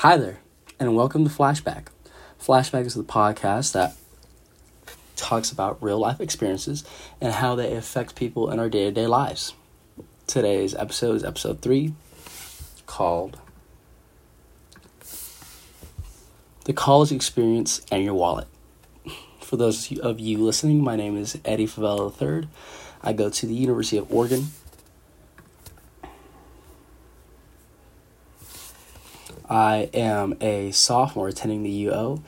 Hi there, and welcome to Flashback. Flashback is the podcast that talks about real life experiences and how they affect people in our day to day lives. Today's episode is episode three, called The College Experience and Your Wallet. For those of you listening, my name is Eddie Favela III. I go to the University of Oregon I am a sophomore attending the UO.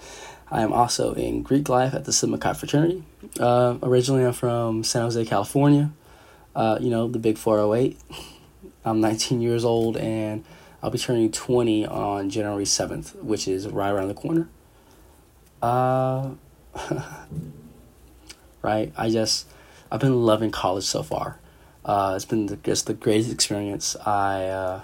I am also in Greek life at the Sigma Chi fraternity. Uh, originally, I'm from San Jose, California. Uh, you know, the big 408. I'm 19 years old and I'll be turning 20 on January 7th, which is right around the corner. Uh, right? I just, I've been loving college so far. Uh, it's been the, just the greatest experience. I, uh,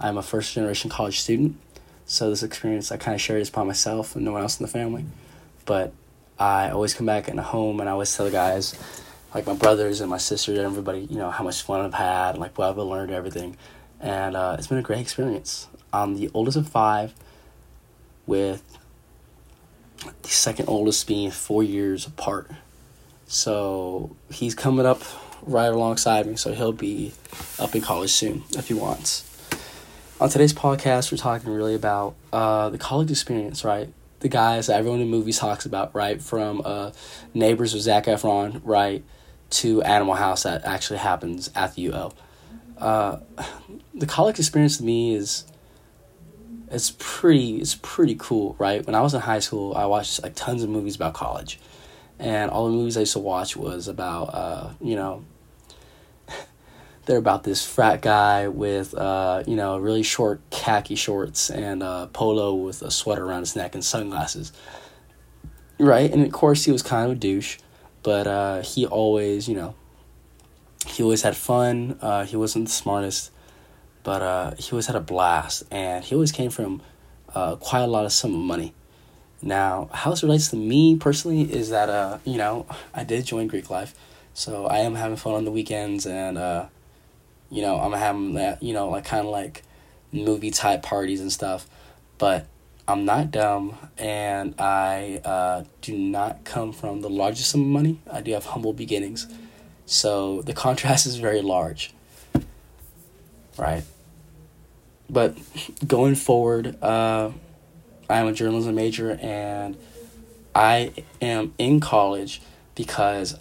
I'm a first generation college student, so this experience I kind of share this by myself and no one else in the family. But I always come back in a home and I always tell the guys, like my brothers and my sisters and everybody, you know, how much fun I've had and like what I've learned everything. And uh, it's been a great experience. I'm the oldest of five, with the second oldest being four years apart. So he's coming up right alongside me, so he'll be up in college soon if he wants on today's podcast, we're talking really about uh, the college experience, right? The guys that everyone in movies talks about, right? From uh, Neighbors with Zac Efron, right, to Animal House that actually happens at the UO. Uh, the college experience to me is it's pretty it's pretty cool, right? When I was in high school, I watched like tons of movies about college, and all the movies I used to watch was about uh, you know they're about this frat guy with uh, you know really short khaki shorts and a polo with a sweater around his neck and sunglasses. Right? And of course he was kind of a douche but uh, he always you know he always had fun. Uh, he wasn't the smartest but uh, he always had a blast. And he always came from uh, quite a lot of sum of money. Now how this relates to me personally is that you know i did join greek life. So i am having fun on the weekends and you know, I'm having that, you know, like kind of like movie type parties and stuff. But I'm not dumb, and I uh, do not come from the largest sum of money. I do have humble beginnings, so the contrast is very large. Right. But going forward, uh, I am a journalism major, and I am in college because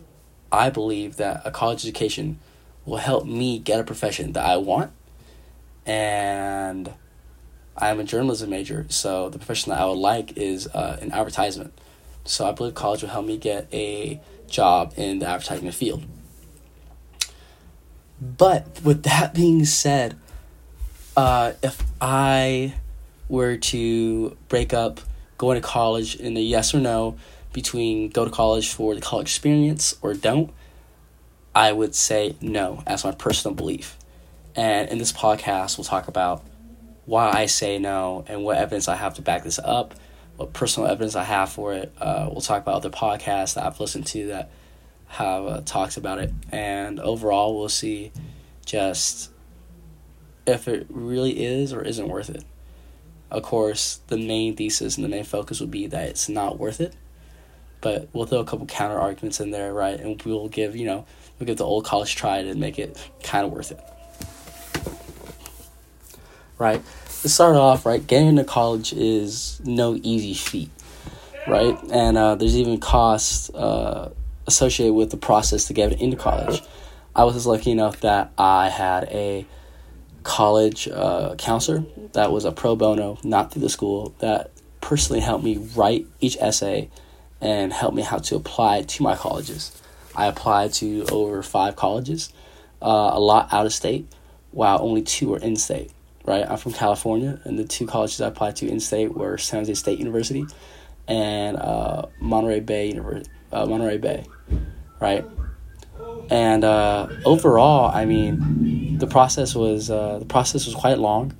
I believe that a college education will help me get a profession that I want. And I'm a journalism major, so the profession that I would like is uh, an advertisement. So I believe college will help me get a job in the advertising field. But with that being said, uh, if I were to break up going to college in a yes or no between go to college for the college experience or don't, I would say no as my personal belief. And in this podcast, we'll talk about why I say no and what evidence I have to back this up, what personal evidence I have for it. Uh, we'll talk about other podcasts that I've listened to that have uh, talked about it. And overall, we'll see just if it really is or isn't worth it. Of course, the main thesis and the main focus would be that it's not worth it. But we'll throw a couple counter arguments in there, right? And we'll give, you know, we'll give the old college try and make it kind of worth it. Right? To start off, right, getting into college is no easy feat, right? And uh, there's even costs uh, associated with the process to get into college. I was lucky enough that I had a college uh, counselor that was a pro bono, not through the school, that personally helped me write each essay and helped me how to apply to my colleges. I applied to over five colleges, uh, a lot out of state, while only two were in state. Right, I'm from California, and the two colleges I applied to in state were San Jose State University and uh, Monterey Bay University, uh, Monterey Bay, right. And uh, overall, I mean, the process was uh, the process was quite long,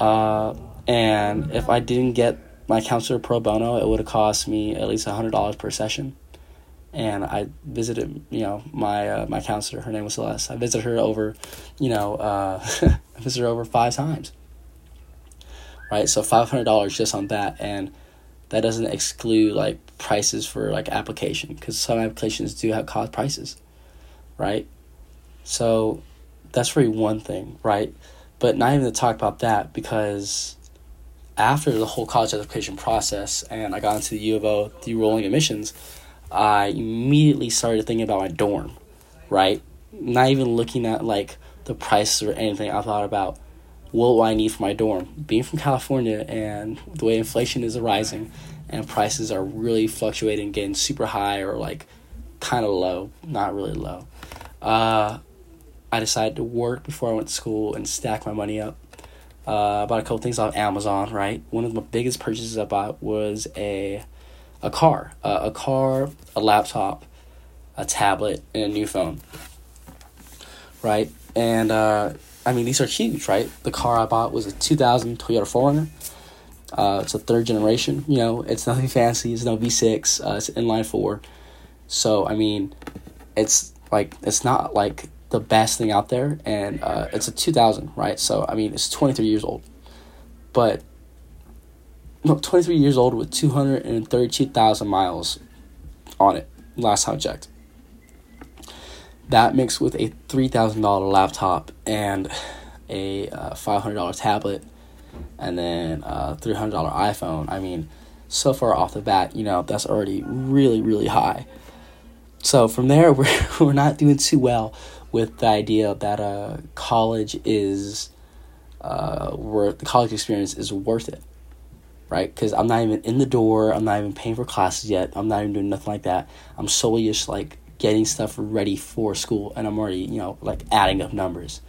uh, and if I didn't get my counselor pro bono, it would have cost me at least hundred dollars per session and I visited, you know, my uh, my counselor. Her name was Celeste. I visited her over, you know, uh, I visited her over five times. right? So five hundred dollars just on that, and that doesn't exclude like prices for like application because some applications do have cost prices, right? So that's really one thing, right? But not even to talk about that because after the whole college application process and I got into the U of O, the rolling admissions, I immediately started thinking about my dorm, right? Not even looking at like the prices or anything. I thought about what do I need for my dorm. Being from California and the way inflation is rising and prices are really fluctuating, getting super high or like kind of low, not really low. Uh, I decided to work before I went to school and stack my money up. Uh, I bought a couple things off Amazon, right? One of the biggest purchases I bought was a a car, uh, a car, a laptop, a tablet, and a new phone, right? And uh, I mean, these are huge, right? The car I bought was a 2000 Toyota 4Runner. Uh, it's a third generation. You know, it's nothing fancy. It's no V6. Uh, it's inline four. So I mean, it's like it's not like the best thing out there, and uh, it's a 2000, right? So I mean, it's 23 years old, but no, 23 years old with 232,000 miles on it. Last time checked. That mixed with a $3,000 laptop and a uh, $500 tablet and then a $300 iPhone. I mean, so far off the bat, you know, that's already really, really high. So from there, we're, we're not doing too well with the idea that uh, college is uh, worth the college experience is worth it, right? Because I'm not even in the door. I'm not even paying for classes yet. I'm not even doing nothing like that. I'm solely just like getting stuff ready for school, and I'm already you know like adding up numbers.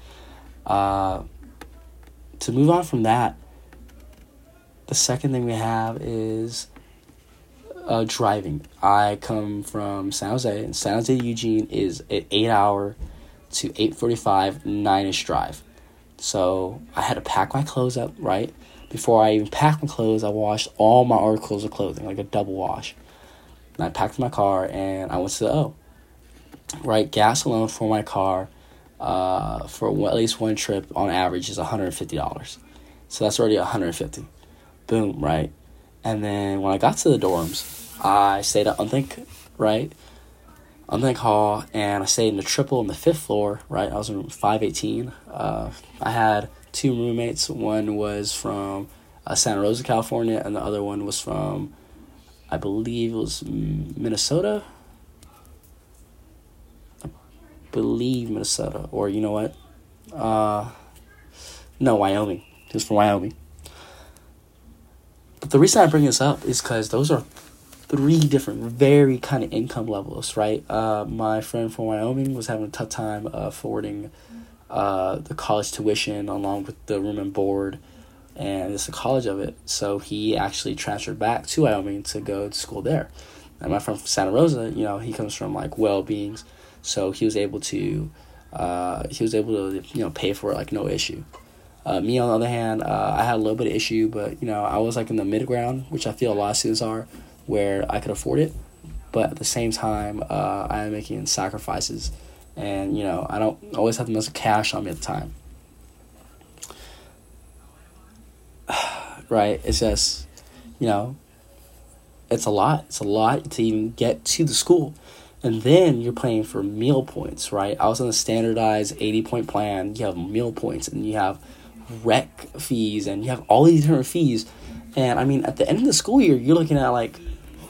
Uh, to move on from that, the second thing we have is uh, driving. I come from San Jose, and San Jose to Eugene is an eight hour to 8.45 nine-ish drive so i had to pack my clothes up right before i even packed my clothes i washed all my articles of clothing like a double wash. And i packed my car and i went to the o. Right gas alone for my car uh, for at least one trip on average is $150 so that's already 150 boom right? And then when i got to the dorms i stayed at Unthank right? Unthank Hall, and I stayed in the triple on the fifth floor. Right, I was in five eighteen. Uh, I had two roommates. One was from uh, Santa Rosa, California, and the other one was from, I believe it was Minnesota. I believe Minnesota, or you know what? Uh, no, Wyoming. He was from Wyoming. But the reason I bring this up is because those are three different, very kind of income levels, right? Uh, my friend from Wyoming was having a tough time uh, affording uh, the college tuition along with the room and board and it's the college of it. So he actually transferred back to Wyoming to go to school there. And my friend from Santa Rosa, you know, he comes from like well beings, so he was able to, uh, he was able to, you know, pay for it like no issue. Uh, me on the other hand, uh, I had a little bit of issue, but you know, I was like in the mid ground, which I feel a lot of students are where I could afford it, but at the same time, uh, I am making sacrifices, and you know I don't always have the most cash on me at the time. right? It's just, you know, it's a lot. It's a lot to even get to the school. And then you're paying for meal points, right? I was on a standardized 80 point plan. You have meal points and you have rec fees and you have all these different fees. And I mean, at the end of the school year, you're looking at like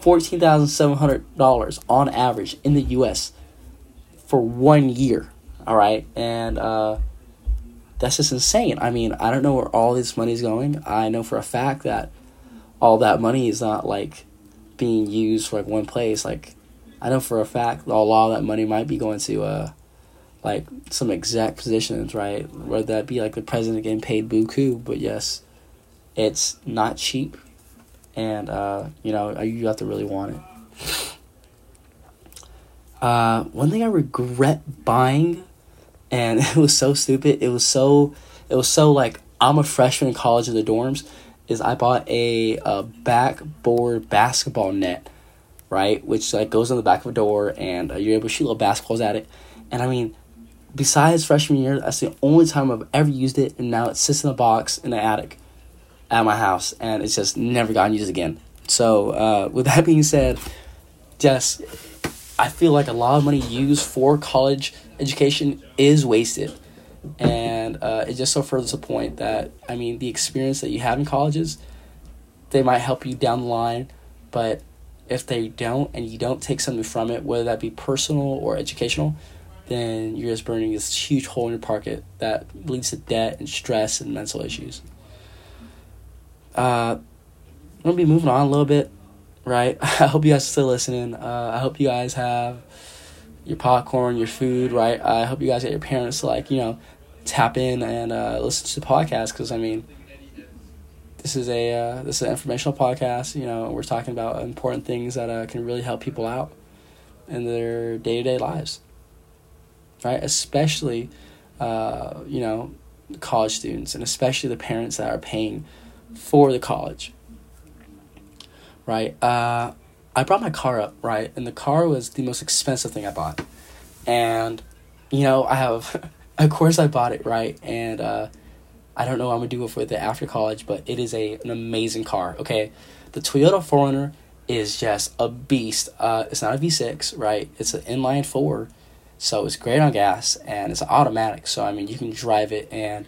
$14,700 on average in the US for one year. All right. And uh, that's just insane. I mean, I don't know where all this money is going. I know for a fact that all that money is not like being used for like one place. Like, I know for a fact a lot of that money might be going to uh, like some exact positions, right? Whether that be like the president getting paid buku, but yes, it's not cheap and uh, you know you have to really want it. Uh, one thing I regret buying, and it was so stupid. It was so it was so like I'm a freshman in college in the dorms. Is I bought a, a backboard basketball net, right? Which like goes on the back of a door, and uh, you're able to shoot little basketballs at it. And I mean, besides freshman year, that's the only time I've ever used it, and now it sits in a box in the attic at my house, and it's just never gotten used again. So, uh, with that being said, just I feel like a lot of money used for college education is wasted, and uh, it just so furthers the point that I mean the experience that you have in colleges, they might help you down the line, but if they don't and you don't take something from it, whether that be personal or educational, then you're just burning this huge hole in your pocket that leads to debt and stress and mental issues. Uh, I'm gonna be moving on a little bit, right? I hope you guys are still listening. Uh, I hope you guys have your popcorn, your food, right? I hope you guys get your parents to like you know tap in and uh, listen to the podcast because I mean this is a uh, this is an informational podcast. You know, we're talking about important things that uh, can really help people out in their day to day lives, right? Especially, uh, you know, college students and especially the parents that are paying for the college, right? Uh, I brought my car up, right, and the car was the most expensive thing I bought, and you know, I have, of course, I bought it, right, and uh, I don't know what I'm gonna do with it after college, but it is a an amazing car. Okay, the Toyota 4Runner is just a beast. Uh, it's not a V6, right? It's an inline four, so it's great on gas and it's automatic. So I mean, you can drive it, and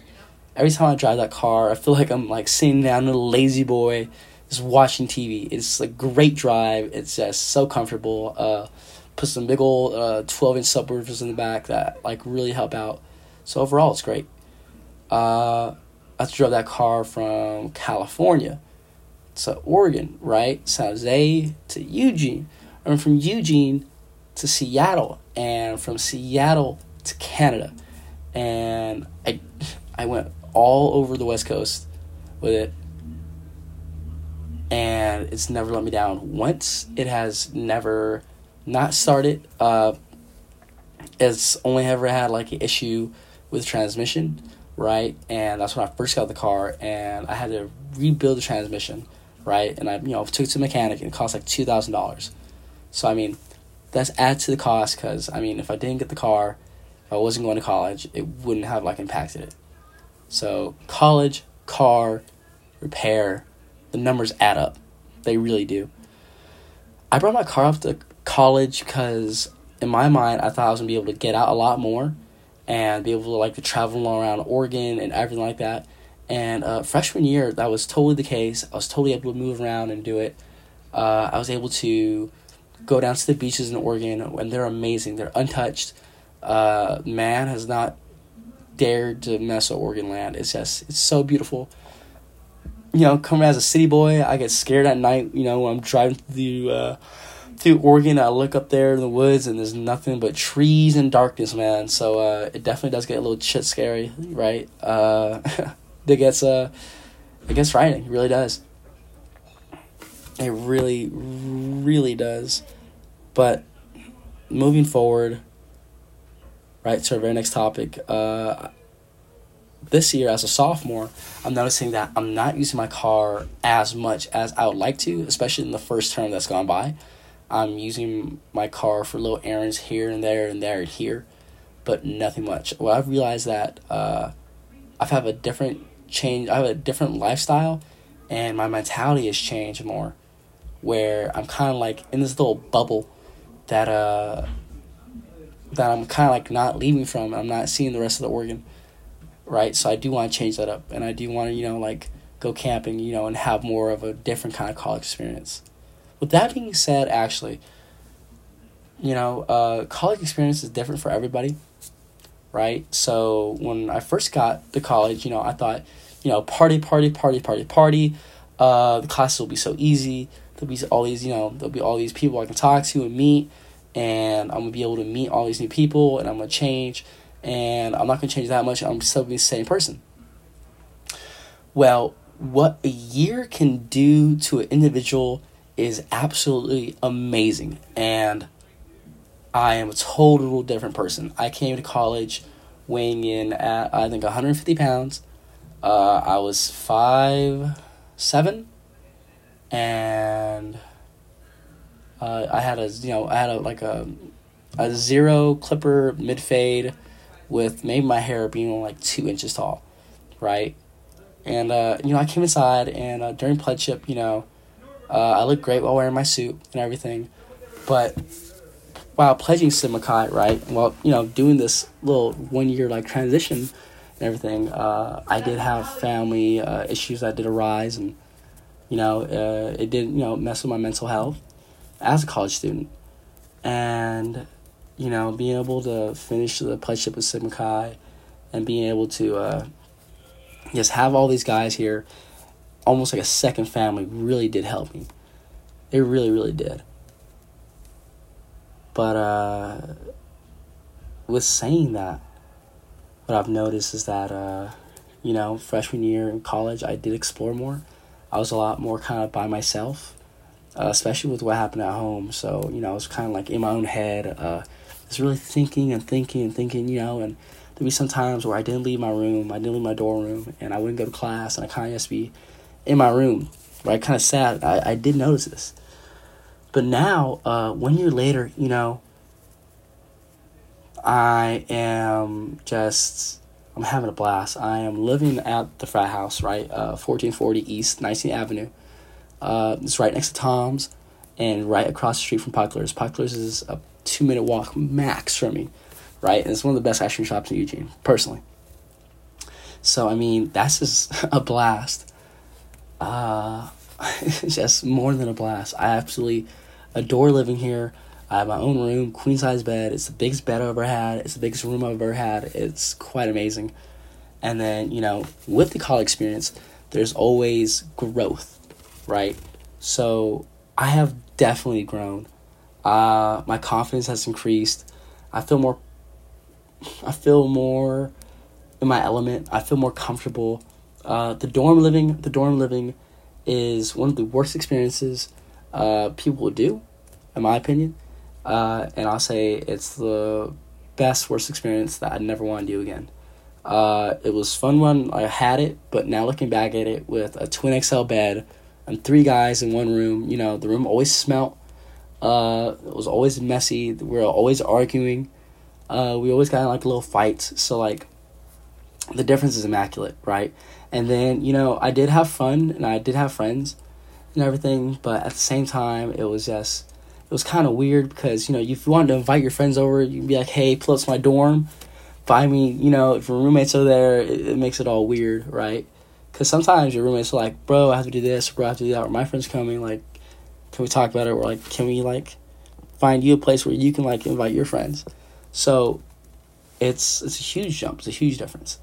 every time I drive that car, I feel like I'm like sitting down in a lazy boy, just watching TV. It's a great drive. It's just so comfortable. Uh, put some big old uh, 12 inch subwoofers in the back that like really help out. So overall, it's great. Uh, I drove that car from California to Oregon, right? San Jose to Eugene, and from Eugene to Seattle, and from Seattle to Canada, and I, I went all over the West Coast with it, and it's never let me down. Once it has never not started. Uh, it's only ever had like an issue with transmission right? And that's when I first got the car, and I had to rebuild the transmission, right? And I, you know, took it to a mechanic, and it cost like two thousand dollars. So I mean, that's add to the cost because I mean, if I didn't get the car, if I wasn't going to college, it wouldn't have like impacted it. So college, car, repair, the numbers add up. They really do. I brought my car off to college because in my mind I thought I was gonna be able to get out a lot more and be able to like to travel around Oregon and everything like that. And uh, freshman year, that was totally the case. I was totally able to move around and do it. Uh, I was able to go down to the beaches in Oregon, and they're amazing. They're untouched. Uh, man has not dared to mess with Oregon land. It's just it's so beautiful. You know, coming as a city boy, I get scared at night. You know, when I'm driving through uh, through Oregon, I look up there in the woods and there's nothing but trees and darkness, man. So uh, it definitely does get a little shit scary, right? Uh, it gets uh, it gets frightening. It really does. It really, really does. But moving forward, right to our very next topic. Uh, this year, as a sophomore, I'm noticing that I'm not using my car as much as I would like to, especially in the first term that's gone by. I'm using my car for little errands here and there and there and here, but nothing much. Well, I've realized that uh, I've have a different change. I have a different lifestyle, and my mentality has changed more. Where I'm kind of like in this little bubble that uh that I'm kind of like not leaving from. I'm not seeing the rest of the Oregon, right? So I do want to change that up, and I do want to you know like go camping, you know, and have more of a different kind of college experience. With that being said, actually, you know, uh, college experience is different for everybody, right? So when I first got to college, you know, I thought, you know, party, party, party, party, party. Uh, the classes will be so easy. There'll be all these, you know, there'll be all these people I can talk to and meet, and I'm gonna be able to meet all these new people, and I'm gonna change, and I'm not gonna change that much. I'm still the same person. Well, what a year can do to an individual is absolutely amazing and I am a total different person. I came to college weighing in at I think 150 pounds. Uh, I was five seven, and uh, I had a you know I had a like a a zero clipper mid fade with maybe my hair being like two inches tall, right? And uh, you know, I came inside, and uh, during pledgeship, you know, uh, I looked great while wearing my suit and everything. But while pledging Sigma Chi, right, well, you know, doing this little one year like transition and everything, uh, I did have family uh, issues that did arise, and you know, uh, it did you know mess with my mental health as a college student, and you know, being able to finish the pledgeship with Sigma Chi, and being able to uh, just have all these guys here, almost like a second family, really did help me. It really, really did. But uh, with saying that, what I've noticed is that, uh, you know, freshman year in college, I did explore more. I was a lot more kind of by myself, uh, especially with what happened at home. So, you know, I was kind of like in my own head, just really thinking and thinking and thinking, you know, and there'd be some times where I didn't leave my room, I didn't leave my dorm room, and I wouldn't go to class, and I kind of just be in my room, right? Kind of sad. I, I did notice this. But now, uh, one year later, you know, I am just, I'm having a blast. I am living at the frat house, right? Uh, 1440 East 19th Avenue. Uh, it's right next to Tom's and right across the street from Puckler's. Puckler's is a two minute walk max for me, right? And it's one of the best ice cream shops in Eugene, personally. So, I mean, that's just a blast. Uh, it's just more than a blast. I absolutely adore living here. I have my own room, queen size bed. It's the biggest bed I've ever had. It's the biggest room I've ever had. It's quite amazing. And then, you know, with the college experience, there's always growth, right? So I have definitely grown. Uh, my confidence has increased. I feel more. I feel more in my element. I feel more comfortable. Uh, the dorm living, the dorm living, is one of the worst experiences uh, people do, in my opinion. Uh, and I'll say it's the best, worst experience that I never want to do again. Uh, it was fun when I had it, but now looking back at it with a twin XL bed and three guys in one room, you know, the room always smelt. Uh, it was always messy. We were always arguing. Uh, we always got in, like little fights. So like, the difference is immaculate, right? And then you know I did have fun and I did have friends and everything, but at the same time it was just it was kind of weird because you know if you wanted to invite your friends over, you would be like, hey, pull up to my dorm, find me. You know, if your roommates are there, it, it makes it all weird, right? Because sometimes your roommates are like, bro, I have to do this, bro, I have to do that. Or my friends coming, like, can we talk about it? Or like, can we like find you a place where you can like invite your friends? So it's it's a huge jump. It's a huge difference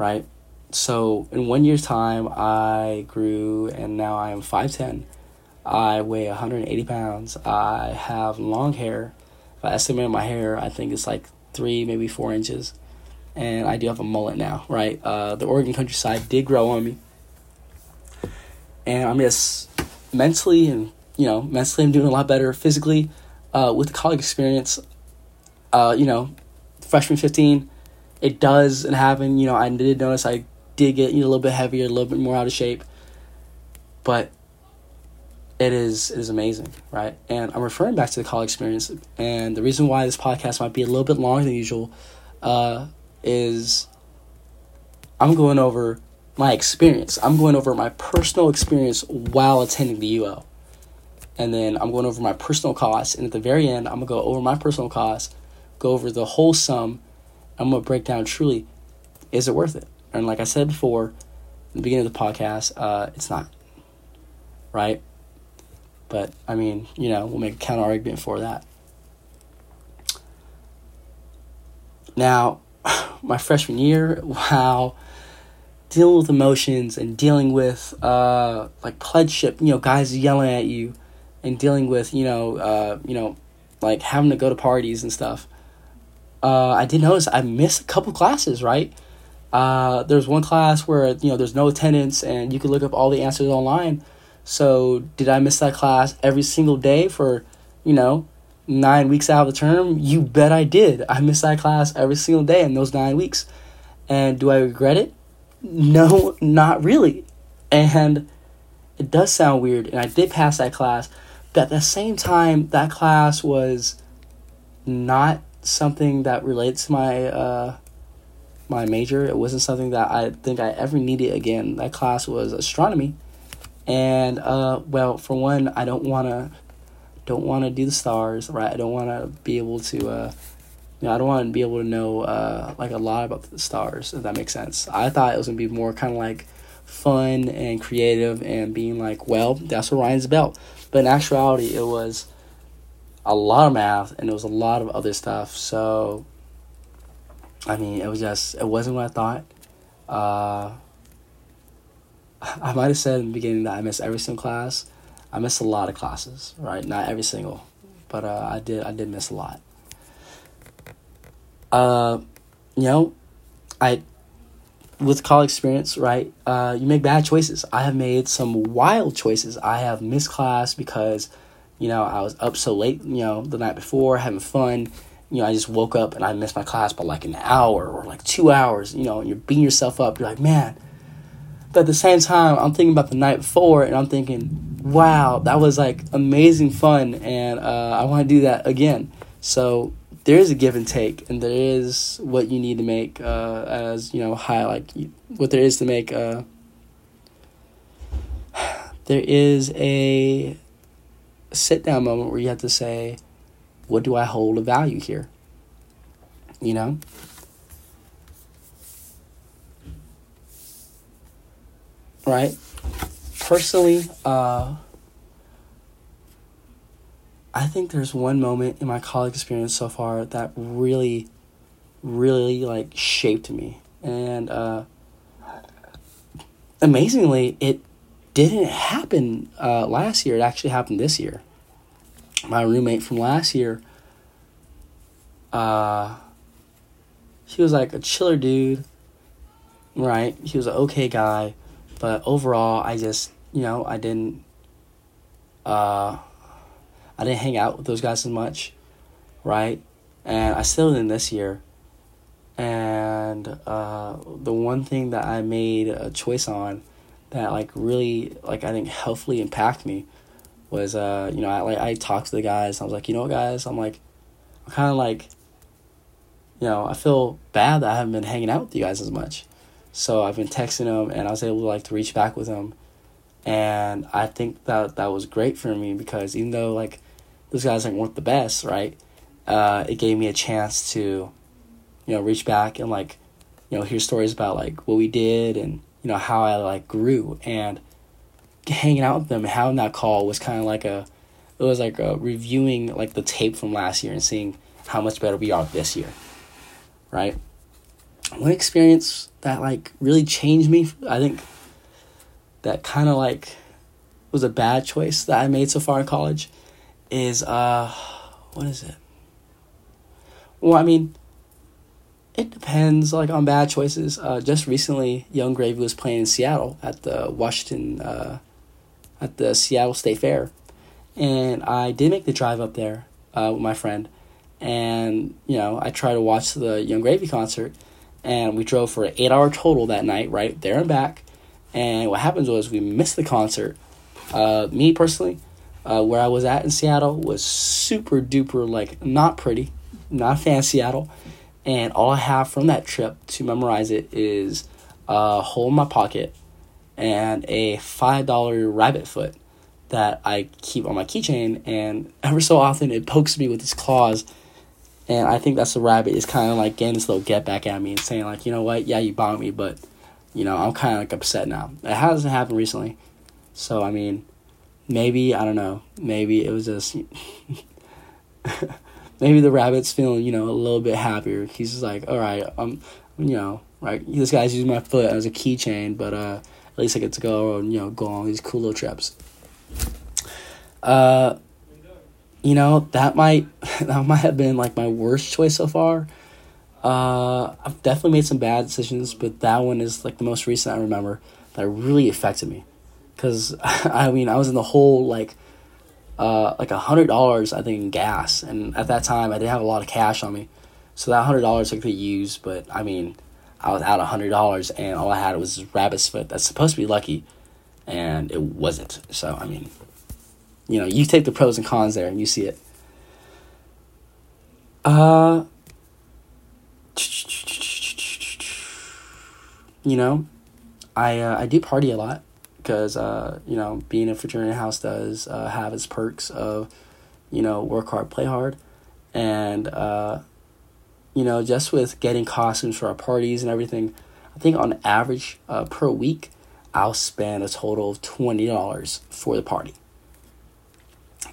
right? So in one year's time, I grew and now I am 5'10. I weigh 180 pounds. I have long hair. If I estimate my hair, I think it's like three, maybe four inches. And I do have a mullet now, right? Uh, the Oregon countryside did grow on me. And I'm just mentally and, you know, mentally I'm doing a lot better. Physically, uh, with the college experience, uh, you know, freshman 15, it does and happen. You know, I did notice I did get you know, a little bit heavier, a little bit more out of shape, but it is it is amazing, right? And I'm referring back to the college experience, and the reason why this podcast might be a little bit longer than usual uh, is I'm going over my experience. I'm going over my personal experience while attending the UO. And then I'm going over my personal costs. And at the very end, I'm going to go over my personal costs, go over the whole sum, I'm gonna break down truly, is it worth it? And like I said before, in the beginning of the podcast, uh, it's not. Right? But I mean, you know, we'll make a counter argument for that. Now, my freshman year, wow, dealing with emotions and dealing with uh, like pledgeship, you know, guys yelling at you, and dealing with you know, uh, you know, like having to go to parties and stuff uh, I did notice I missed a couple classes, right? Uh, there's one class where, you know, there's no attendance and you can look up all the answers online. So, did I miss that class every single day for, you know, nine weeks out of the term? You bet I did. I missed that class every single day in those nine weeks. And do I regret it? No, not really. And it does sound weird, and I did pass that class, but at the same time, that class was not something that relates to my uh, my major. It wasn't something that I think I ever needed again. That class was astronomy, and uh, well, for one, I don't want to don't want to do the stars, right? I don't want to be able to. Uh, you know, I don't want to be able to know uh, like a lot about the stars, if that makes sense. I thought it was gonna be more kind of like fun and creative and being like, well, that's what Ryan's about. But in actuality, it was a lot of math and it was a lot of other stuff. So, I mean, it was just, it wasn't what I thought. Uh, I might have said in the beginning that I missed every single class. I missed a lot of classes, right? Not every single, but uh, I did. I did miss a lot. Uh, you know, I with college experience, right? Uh, you make bad choices. I have made some wild choices. I have missed class because, you know, I was up so late, you know, the night before having fun. You know, I just woke up and I missed my class by like an hour or like two hours. You know, and you're beating yourself up. You're like, man. But at the same time, I'm thinking about the night before and I'm thinking, wow, that was like amazing fun and uh, I want to do that again. So there is a give and take, and there is what you need to make uh, as you know high like what there is to make. Uh, there is a sit down moment where you have to say, "What do I hold of value here?" You know. Right. Personally, uh, I think there's one moment in my college experience so far that really, really like shaped me, and uh, amazingly, it didn't happen uh, last year. It actually happened this year. My roommate from last year, uh, he was like a chiller dude, right? He was an okay guy, but overall, I just you know I didn't. Uh, I didn't hang out with those guys as much, right? And I still didn't this year. And uh, the one thing that I made a choice on that like really like I think healthfully impact me was uh you know I like I talked to the guys I was like you know guys I'm like I'm kind of like you know I feel bad that I haven't been hanging out with you guys as much so I've been texting them and I was able to like to reach back with them and I think that that was great for me because even though like those guys like weren't the best, right? Uh, it gave me a chance to, you know, reach back and like, you know, hear stories about like what we did and you know how I like grew and hanging out with them and having that call was kind of like a, it was like a reviewing like the tape from last year and seeing how much better we are this year, right? One experience that like really changed me, I think, that kind of like was a bad choice that I made so far in college is uh what is it? Well, I mean, it depends like on bad choices. Uh, just recently, Yung Gravy was playing in Seattle at the Washington uh, at the Seattle State Fair, and I did make the drive up there uh, with my friend, and you know I tried to watch the Yung Gravy concert, and we drove for an eight hour total that night, right there and back, and what happens was we missed the concert. Uh, me personally, uh, where I was at in Seattle was super duper like not pretty, not a fan of Seattle, and all I have from that trip to memorize it is a hole in my pocket and a five dollar rabbit foot that I keep on my keychain, and ever so often it pokes me with its claws. And I think that's the rabbit is kind of like getting this little get back at me and saying like, you know what, yeah, you bonked me, but you know I'm kind of like upset now. It hasn't happened recently, so I mean, maybe I don't know. Maybe it was just maybe the rabbit's feeling you know a little bit happier. He's just like, all right, um, you know, right. This guy's using my foot as a keychain, but uh, at least I get to go and you know go on these cool little trips. Uh, you know that might that might have been like my worst choice so far. Uh, I've definitely made some bad decisions, but that one is like the most recent I remember that really affected me because I mean I was in the hole like uh, like a hundred dollars I think in gas, and at that time I didn't have a lot of cash on me, so that hundred dollars I could use, but I mean I was out a hundred dollars and all I had was rabbit's foot. That's supposed to be lucky, and it wasn't. So I mean, you know, you take the pros and cons there and you see it. Uh. you know, I uh, I do party a lot because uh, you know being a fraternity house does uh, have its perks of you know work hard, play hard, and uh, you know just with getting costumes for our parties and everything. I think on average uh, per week, I'll spend a total of twenty dollars for the party.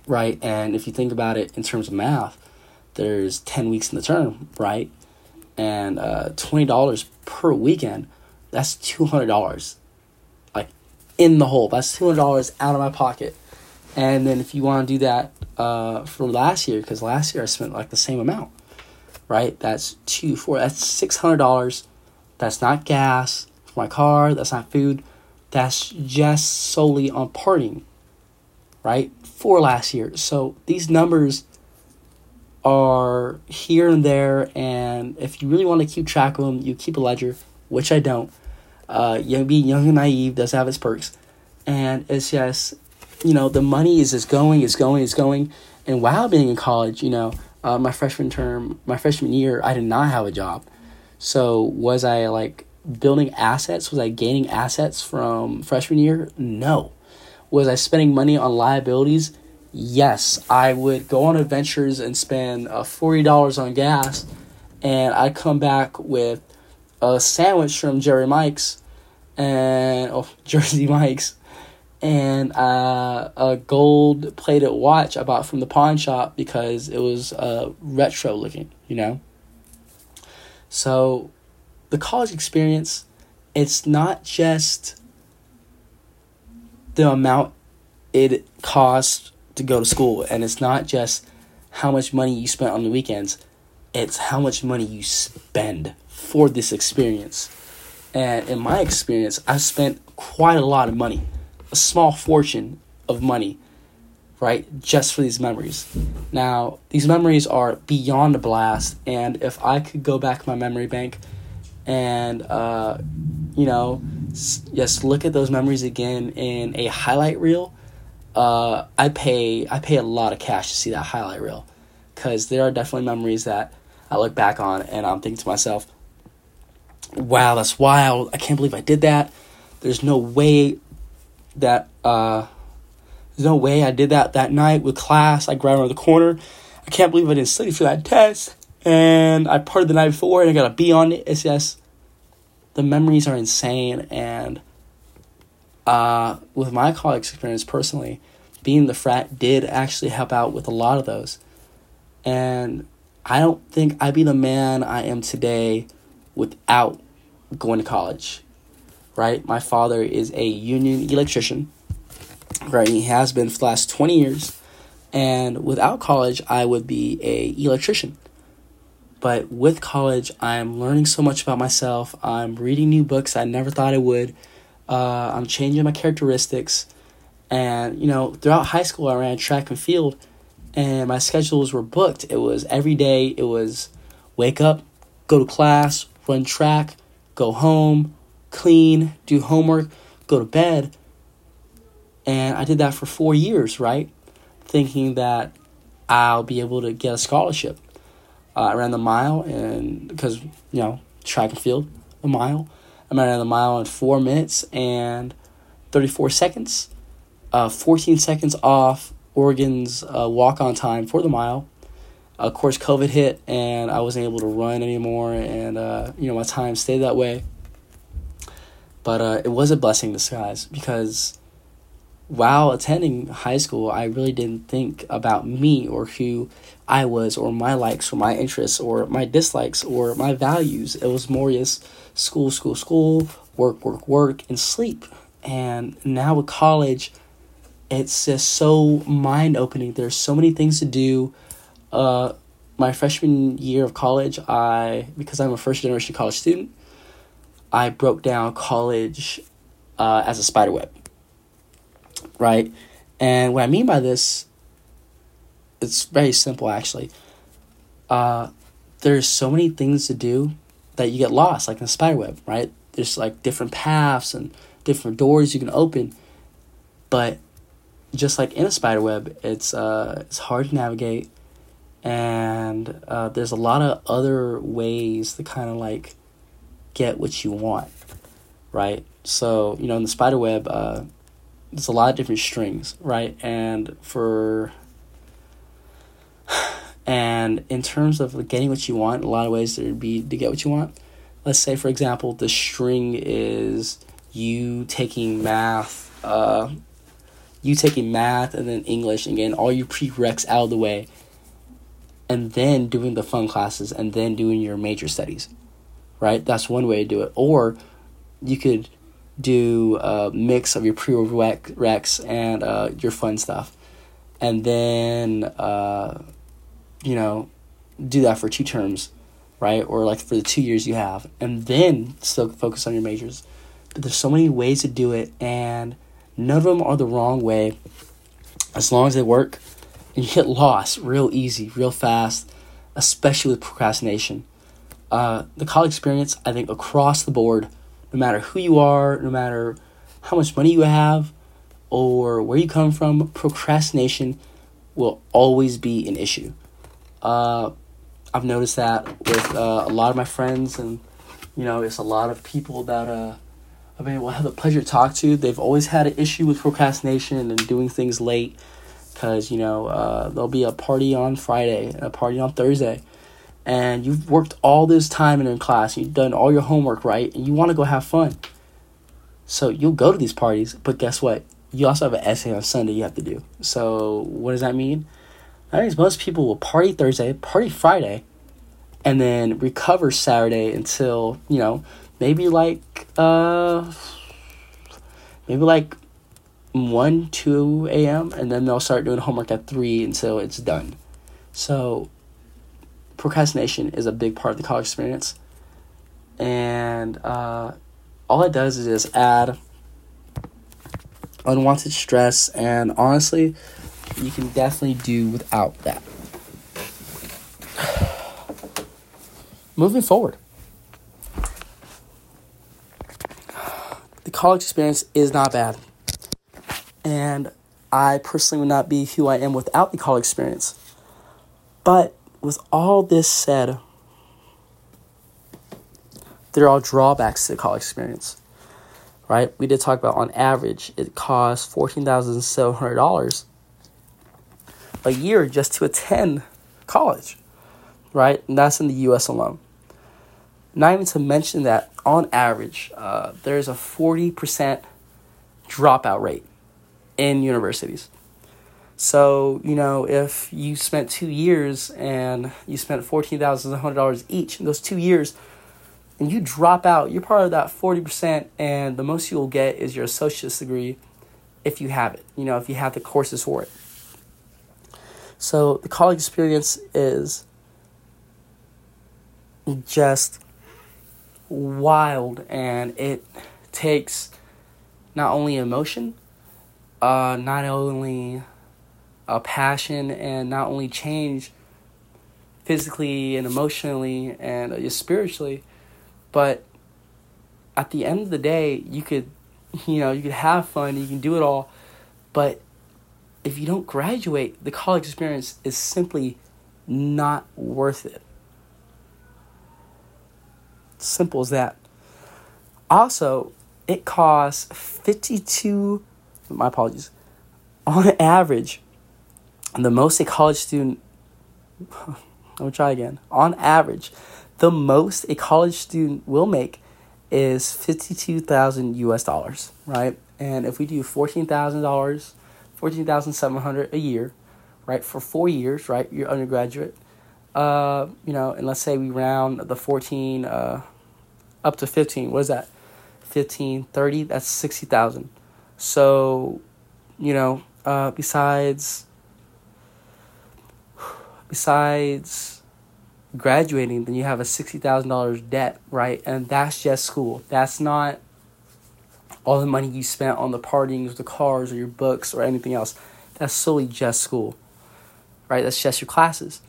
Right, and if you think about it in terms of math, there's ten weeks in the term, right? And uh, twenty dollars per weekend, that's two hundred dollars, in the hole. That's two hundred dollars out of my pocket. And then if you want to do that uh, for last year, because last year I spent like the same amount, right? That's two four. That's six hundred dollars. That's not gas for my car. That's not food. That's just solely on partying, right? For last year. So these numbers are here and there, and if you really want to keep track of them, you keep a ledger, which I don't. Uh, young, being young and naive does have its perks, and it's just, you know, the money is just going, is going, is going, and while being in college, you know, uh, my freshman term, my freshman year, I did not have a job, so was I like building assets? Was I gaining assets from freshman year? No. Was I spending money on liabilities? Yes, I would go on adventures and spend uh, forty dollars on gas, and I'd come back with a sandwich from Jerry Mike's and oh, Jersey Mike's and uh, a gold plated watch I bought from the pawn shop because it was uh, retro looking, you know. So, the college experience, it's not just the amount it costs to go to school, and it's not just how much money you spent on the weekends, it's how much money you spend for this experience. And in my experience, I've spent quite a lot of money, a small fortune of money, right, just for these memories. Now, these memories are beyond a blast, and if I could go back my memory bank and, uh, you know, just look at those memories again in a highlight reel, uh, I pay I pay a lot of cash to see that highlight reel, because there are definitely memories that I look back on and I'm thinking to myself, wow, that's wild. I can't believe I did that. There's no way that uh, there's no way I did that that night with class. I grabbed around the corner. I can't believe I didn't study for that test. And I partied the night before and I got a B on it. It's just the memories are insane. And uh, with my college experience personally, being the frat did actually help out with a lot of those. And I don't think I'd be the man I am today without going to college, right? My father is a union electrician, right? He has been for the last 20 years. And without college, I would be a electrician. But with college, I'm learning so much about myself. I'm reading new books I never thought I would. Uh, I'm changing my characteristics. And, you know, throughout high school, I ran track and field, and my schedules were booked. It was every day, it was wake up, go to class, run track, go home, clean, do homework, go to bed. And I did that for four years, right? Thinking that I'll be able to get a scholarship. Uh, I ran the mile, and because, you know, track and field, a mile. I ran the mile in four minutes and 34 seconds. Uh, 14 seconds off Oregon's uh, walk on time for the mile of course, COVID hit and I wasn't able to run anymore, and uh, you know my time stayed that way. But uh, it was a blessing in disguise because while attending high school, I really didn't think about me or who I was, or my likes, or my interests, or my dislikes, or my values. It was more just school, school, school, work, work, work, and sleep. And now with college, it's just so mind opening. There's so many things to do uh, my freshman year of college, I because I'm a first generation college student, I broke down college uh, as a spider web. Right, and what I mean by this, it's very simple actually. Uh, there's so many things to do that you get lost, like in a spider web, right? There's like different paths and different doors you can open, but just like in a spider web, it's uh, it's hard to navigate and uh, there's a lot of other ways to kind of like get what you want right? So, you know, in the spider web, uh, there's a lot of different strings, right? And for and in terms of getting what you want, a lot of ways there'd be to get what you want. Let's say, for example, the string is you taking math, uh, you taking math and then English and getting all your prereqs out of the way, and then doing the fun classes and then doing your major studies, right? That's one way to do it. Or you could do a mix of your prereqs and uh, your fun stuff, and then. Uh, you know, do that for two terms, right? Or like for the two years you have, and then still focus on your majors. But there's so many ways to do it, and none of them are the wrong way as long as they work. And you get lost real easy, real fast, especially with procrastination. Uh, the college experience, I think, across the board, no matter who you are, no matter how much money you have, or where you come from, procrastination will always be an issue. Uh, I've noticed that with uh, a lot of my friends, and you know, it's a lot of people that uh, I've been able to have the pleasure to talk to. They've always had an issue with procrastination and doing things late, because you know uh, there'll be a party on Friday and a party on Thursday, and you've worked all this time in class, you've done all your homework right, and you want to go have fun. So you'll go to these parties, but guess what? You also have an essay on Sunday you have to do. So what does that mean? That means most people will party Thursday, party Friday, and then recover Saturday until, you know, maybe like uh maybe like 1 2 a.m and then they'll start doing homework at 3 until it's done so procrastination is a big part of the college experience and uh, all it does is just add unwanted stress and honestly you can definitely do without that. Moving forward, the college experience is not bad. And I personally would not be who I am without the college experience. But with all this said, there are drawbacks to the college experience. Right? We did talk about on average it costs fourteen thousand seven hundred dollars a year just to attend college, right? And that's in the U.S. alone. Not even to mention that on average, uh, there's a 40% dropout rate in universities. So, you know, if you spent two years and you spent $14,100 each in those two years, and you drop out, you're part of that 40%, and the most you'll get is your associate's degree if you have it, you know, if you have the courses for it. So the college experience is just wild and it takes not only emotion, uh, not only a passion, and not only change physically and emotionally and uh, spiritually, but at the end of the day, you could, you know, you could have fun, you can do it all, but if you don't graduate, the college experience is simply not worth it. Simple as that. Also, it costs 52 my apologies. On average, the most a college student me try again. On average, the most a college student will make is 52,000 US dollars, right? And if we do $14,000 fourteen thousand seven hundred a year, right, for four years, right, you're undergraduate. Uh, you know, and let's say we round the fourteen uh, up to fifteen. What is that? 15, 30, that's sixty thousand. So, you know, uh, besides besides graduating, then you have a sixty thousand dollars debt, right? And that's just school. That's not all the money you spent on the partying, the cars, or your books, or anything else. That's solely just school, right? That's just your classes.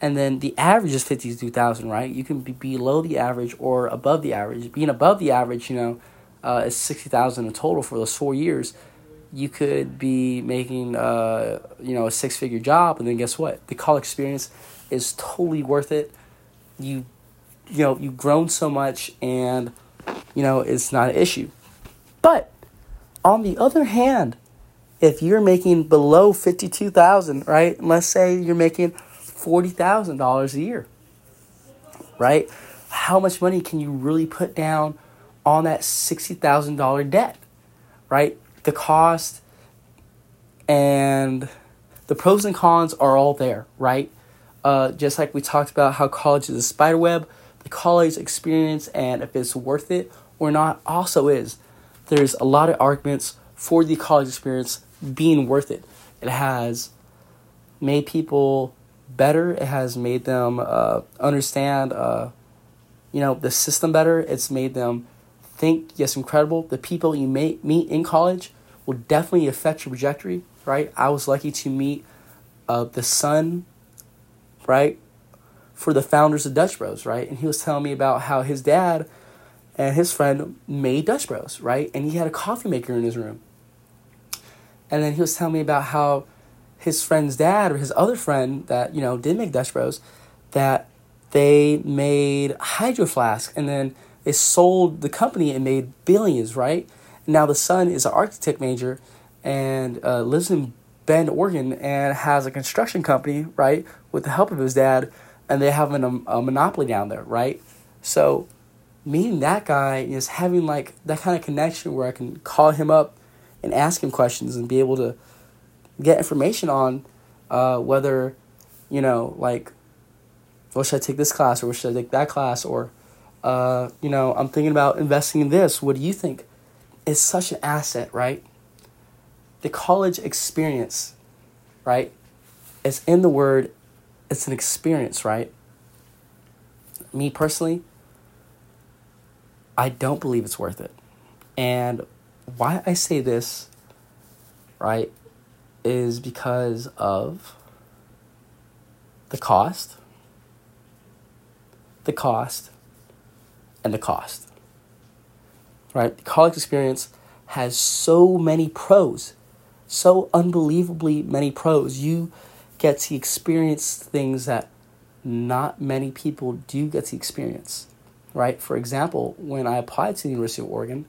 And then the average is 52,000, right? You can be below the average or above the average. Being above the average, you know, uh, is 60,000 in total for those four years. You could be making, uh, you know, a six figure job, and then guess what? The college experience is totally worth it. You, you know, you've grown so much, and you know, it's not an issue. But on the other hand, if you're making below 52,000, right? Let's say you're making $40,000 a year. Right? How much money can you really put down on that $60,000 debt? Right? The cost and the pros and cons are all there, right? Uh, just like we talked about how college is a spider web, the college experience and if it's worth it or not also is. There's a lot of arguments for the college experience being worth it. It has made people better. It has made them uh, understand, uh, you know, the system better. It's made them think, yes, incredible. The people you may meet in college will definitely affect your trajectory, right? I was lucky to meet uh, the son, right, for the founders of Dutch Bros, right? And he was telling me about how his dad and his friend made Dutch Bros, right? And he had a coffee maker in his room. And then he was telling me about how his friend's dad or his other friend that, you know, did make Dutch Bros, that they made Hydro Flask and then they sold the company and made billions, right? Now the son is an architect major and uh, lives in Bend, Oregon, and has a construction company, right, with the help of his dad, and they have an, um, a monopoly down there, right? So meeting that guy is having like that kind of connection where I can call him up and ask him questions and be able to get information on uh, whether, you know, like, well, should I take this class or should I take that class or, uh, you know, I'm thinking about investing in this. What do you think? It's such an asset, right? The college experience, right? It's in the word, it's an experience, right? Me personally, I don't believe it's worth it. And why I say this, right, is because of the cost, the cost, and the cost. Right? The college experience has so many pros, so unbelievably many pros. You get to experience things that not many people do get to experience. Right? For example, when I applied to the University of Oregon,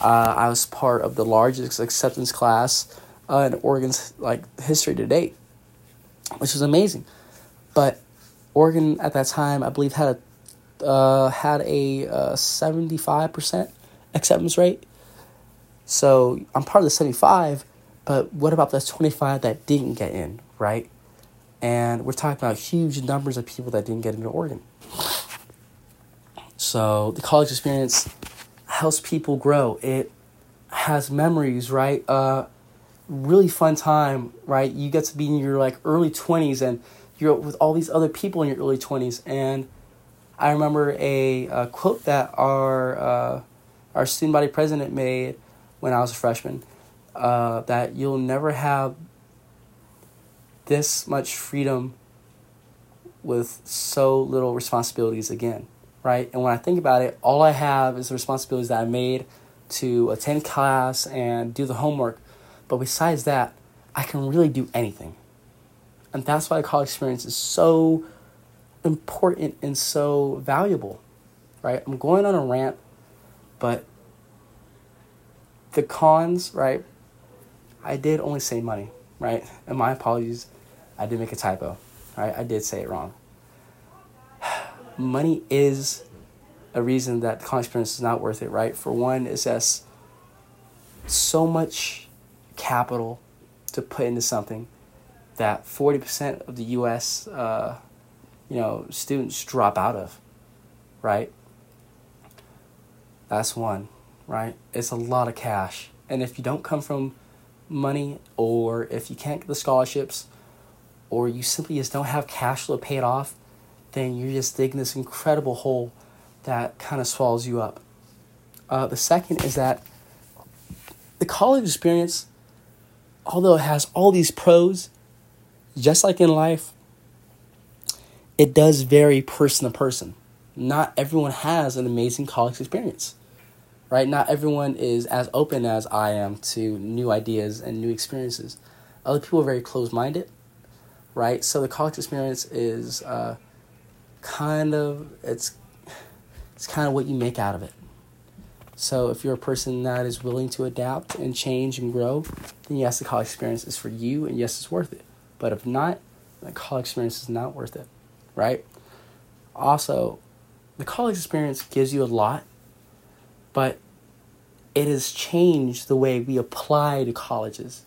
uh, I was part of the largest acceptance class uh, in Oregon's like history to date, which was amazing. But Oregon at that time, I believe, had a uh, had a seventy five percent acceptance rate. So I'm part of the seventy five, but what about those twenty five that didn't get in, right? And we're talking about huge numbers of people that didn't get into Oregon. So the college experience helps people grow. It has memories, right? Uh, really fun time, right? You get to be in your like early 20s and you're with all these other people in your early 20s. And I remember a, a quote that our, uh, our student body president made when I was a freshman uh, that you'll never have this much freedom with so little responsibilities again, right? And when I think about it, all I have is the responsibilities that I made to attend class and do the homework but besides that, I can really do anything. And that's why college experience is so important and so valuable, right? I'm going on a rant, but the cons, right? I did only say money, right? And my apologies, I did make a typo, right? I did say it wrong. Money is a reason that the college experience is not worth it, right? For one, it's just so much capital to put into something that 40% of the US uh, you know students drop out of right? That's one right? It's a lot of cash. And if you don't come from money or if you can't get the scholarships or you simply just don't have cash to pay it off then you're just digging this incredible hole that kind of swallows you up. Uh, the second is that the college experience although it has all these pros, just like in life, it does vary person to person. Not everyone has an amazing college experience, right? Not everyone is as open as I am to new ideas and new experiences. Other people are very closed minded, right? So the college experience is uh, kind of it's it's kind of what you make out of it. So if you're a person that is willing to adapt and change and grow, then yes, the college experience is for you, and yes, it's worth it. But if not, the college experience is not worth it, right? Also, the college experience gives you a lot, but it has changed the way we apply to colleges,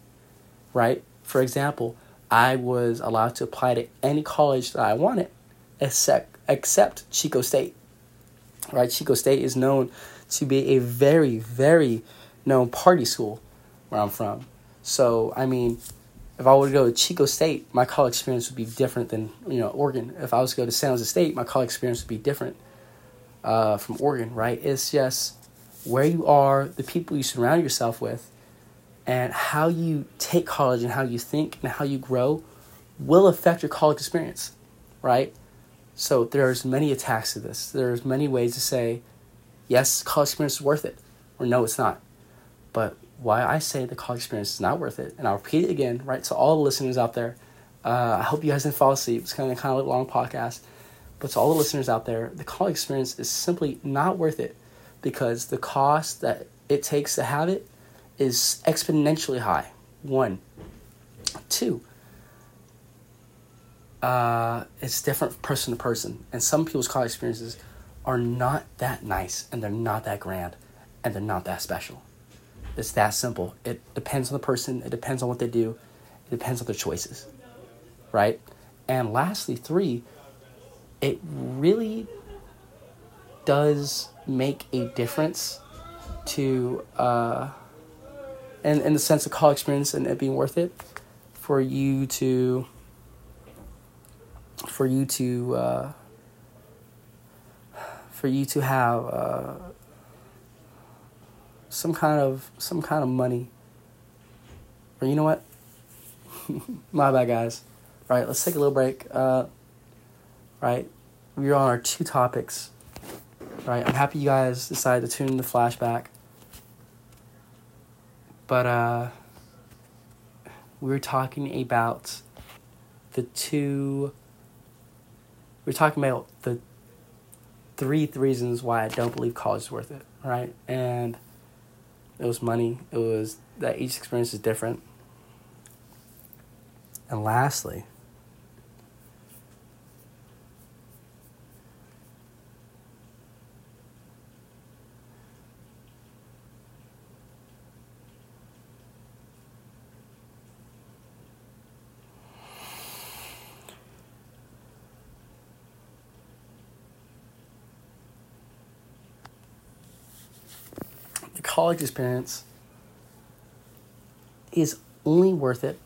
right? For example, I was allowed to apply to any college that I wanted, except except Chico State. Right, Chico State is known to be a very, very known party school where I'm from. So, I mean, if I were to go to Chico State, my college experience would be different than you know Oregon. If I was to go to San Jose State, my college experience would be different uh, from Oregon. Right? It's just where you are, the people you surround yourself with, and how you take college and how you think and how you grow will affect your college experience. Right? So there's many attacks to this. There's many ways to say, yes, college experience is worth it, or no, it's not. But why I say the college experience is not worth it, and I'll repeat it again, right? To all the listeners out there, uh, I hope you guys didn't fall asleep. It's kind of kind of a long podcast, but to all the listeners out there, the college experience is simply not worth it because the cost that it takes to have it is exponentially high. One, two. Uh, it's different person to person, and some people's college experiences are not that nice, and they're not that grand, and they're not that special. It's that simple. It depends on the person, it depends on what they do, it depends on their choices. Right? And lastly, three, it really does make a difference to uh in, in the sense of college experience and it being worth it for you to for you to uh for you to have uh some kind of some kind of money. Or you know what? My bad, guys. Right, let's take a little break. Uh, right, we're on our two topics. Right, I'm happy you guys decided to tune in the flashback. But uh, we were talking about the two. We we're talking about the three reasons why I don't believe college is worth it, right? And it was money. It was that each experience is different. And lastly, college experience is only worth it,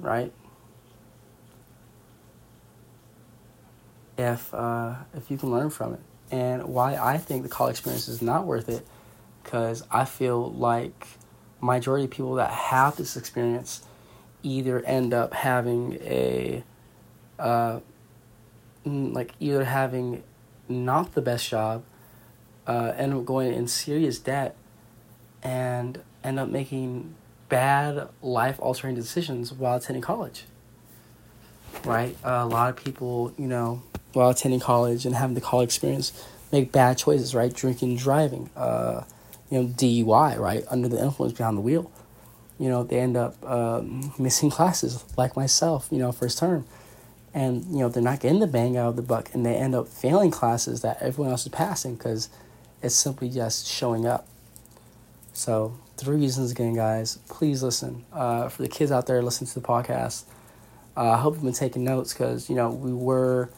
right? If uh, if you can learn from it, and why I think the college experience is not worth it, because I feel like majority of people that have this experience either end up having a uh, like either having not the best job, uh, end up going in serious debt, and end up making bad life altering decisions while attending college. Right? Uh, a lot of people, you know, while attending college and having the college experience, make bad choices, right? Drinking driving, uh, you know, DUI, right? Under the influence behind the wheel. You know, they end up um, missing classes, like myself, you know, first term. And, you know, they're not getting the bang out of the buck and they end up failing classes that everyone else is passing because it's simply just showing up so, three reasons again, guys. Please listen. Uh, for the kids out there listening to the podcast, uh, I hope you've been taking notes because, you know, we were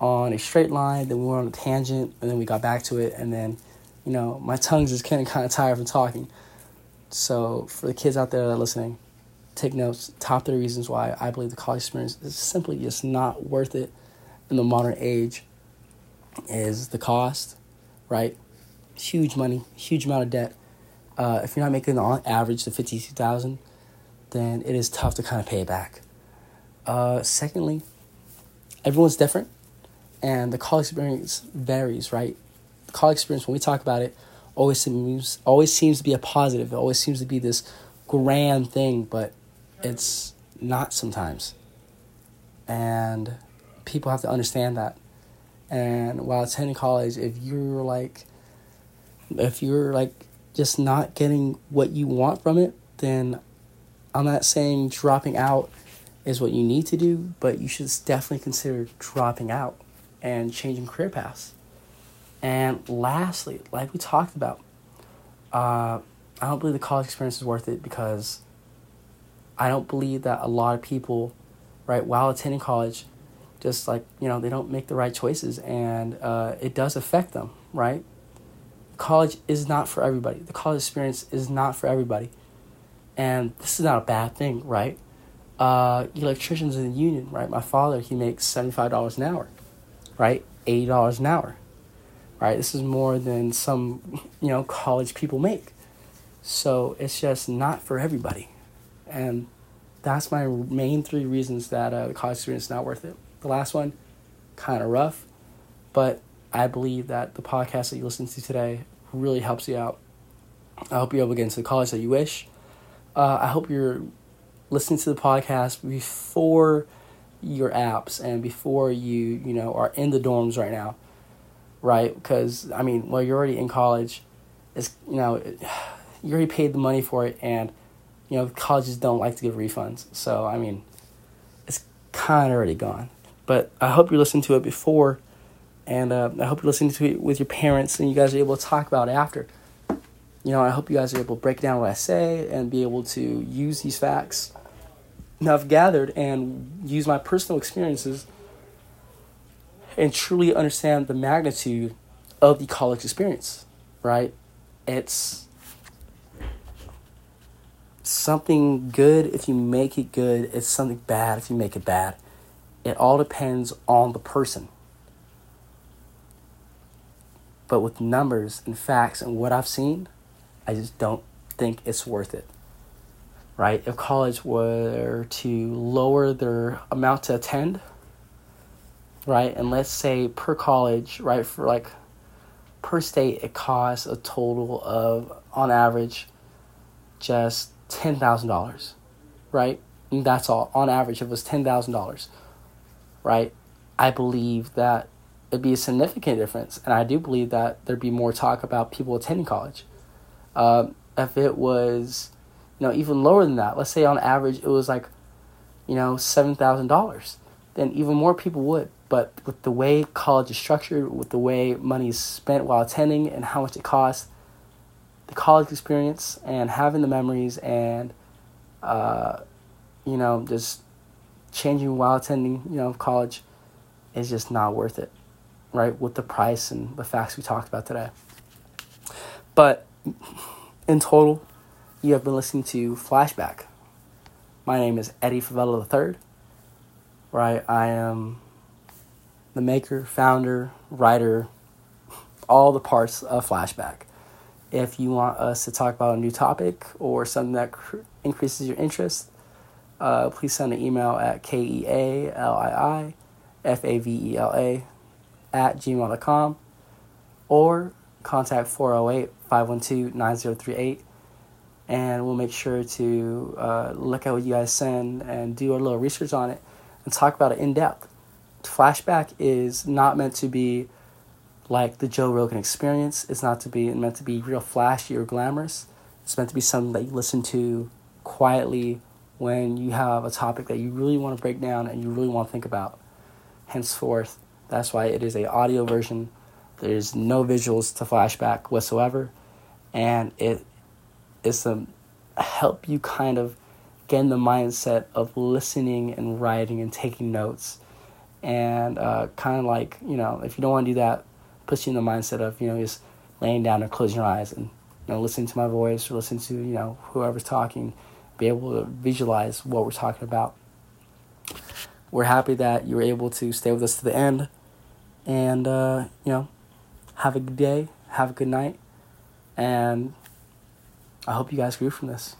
on a straight line, then we were on a tangent, and then we got back to it, and then, you know, my tongue's just getting kind of tired from talking. So, for the kids out there that are listening, take notes. Top three reasons why I believe the college experience is simply just not worth it in the modern age is the cost, right? Huge money, huge amount of debt uh, if you're not making on average the 52000 then it is tough to kind of pay it back. Uh, secondly, everyone's different, and the college experience varies, right? The college experience, when we talk about it, always seems always seems to be a positive. It always seems to be this grand thing, but it's not sometimes. And people have to understand that. And while attending college, if you're like If you're like just not getting what you want from it, then I'm not saying dropping out is what you need to do, but you should definitely consider dropping out and changing career paths. And lastly, like we talked about, uh, I don't believe the college experience is worth it because I don't believe that a lot of people, right, while attending college, just like, you know, they don't make the right choices and uh, it does affect them, right? College is not for everybody. The college experience is not for everybody. And this is not a bad thing, right? Uh, electricians in the union, right? My father, he makes $75 an hour, right? $80 an hour, right? This is more than some, you know, college people make. So it's just not for everybody. And that's my main three reasons that uh, the college experience is not worth it. The last one, kind of rough, but I believe that the podcast that you listen to today really helps you out. I hope you're able to get into the college that you wish. Uh, I hope you're listening to the podcast before your apps and before you you know are in the dorms right now, right? Because I mean, well, you're already in college. It's you know, you already paid the money for it, and you know colleges don't like to give refunds. So I mean, it's kind of already gone. But I hope you're listening to it before, and uh, I hope you're listening to it with your parents, and you guys are able to talk about it after you know, I hope you guys are able to break down what I say and be able to use these facts that I've gathered and use my personal experiences and truly understand the magnitude of the college experience, right? It's something good if you make it good, it's something bad if you make it bad. It all depends on the person. But with numbers and facts and what I've seen, I just don't think it's worth it. Right? If college were to lower their amount to attend, right, and let's say per college, right, for like per state, it costs a total of, on average, just $10,000, right? And that's all. On average, it was $10,000, right? I believe that it'd be a significant difference. And I do believe that there'd be more talk about people attending college uh, if it was, you know, even lower than that, let's say on average it was like, you know, seven thousand dollars, then even more people would. But with the way college is structured, with the way money is spent while attending, and how much it costs, the college experience and having the memories and, uh, you know, just changing while attending, you know, college, is just not worth it, right? With the price and the facts we talked about today. But in total, you have been listening to Flashback. My name is Eddie Favela III. Right, I am the maker, founder, writer, all the parts of Flashback. If you want us to talk about a new topic or something that cr- increases your interest, uh, please send an email at kealii f-a-v-e-l-a at gmail.com or contact 408 512 9038 and we'll make sure to uh, look at what you guys send and do a little research on it and talk about it in depth. Flashback is not meant to be like the Joe Rogan experience. It's not to be meant to be real flashy or glamorous. It's meant to be something that you listen to quietly when you have a topic that you really want to break down and you really want to think about. Henceforth, that's why it is a audio version. There's no visuals to flashback whatsoever, and it is to help you kind of get in the mindset of listening and writing and taking notes, and uh, kind of like you know if you don't want to do that, puts you in the mindset of you know just laying down and closing your eyes and you know listening to my voice or listen to you know whoever's talking, be able to visualize what we're talking about. We're happy that you were able to stay with us to the end, and uh, you know have a good day, have a good night, and I hope you guys grew from this.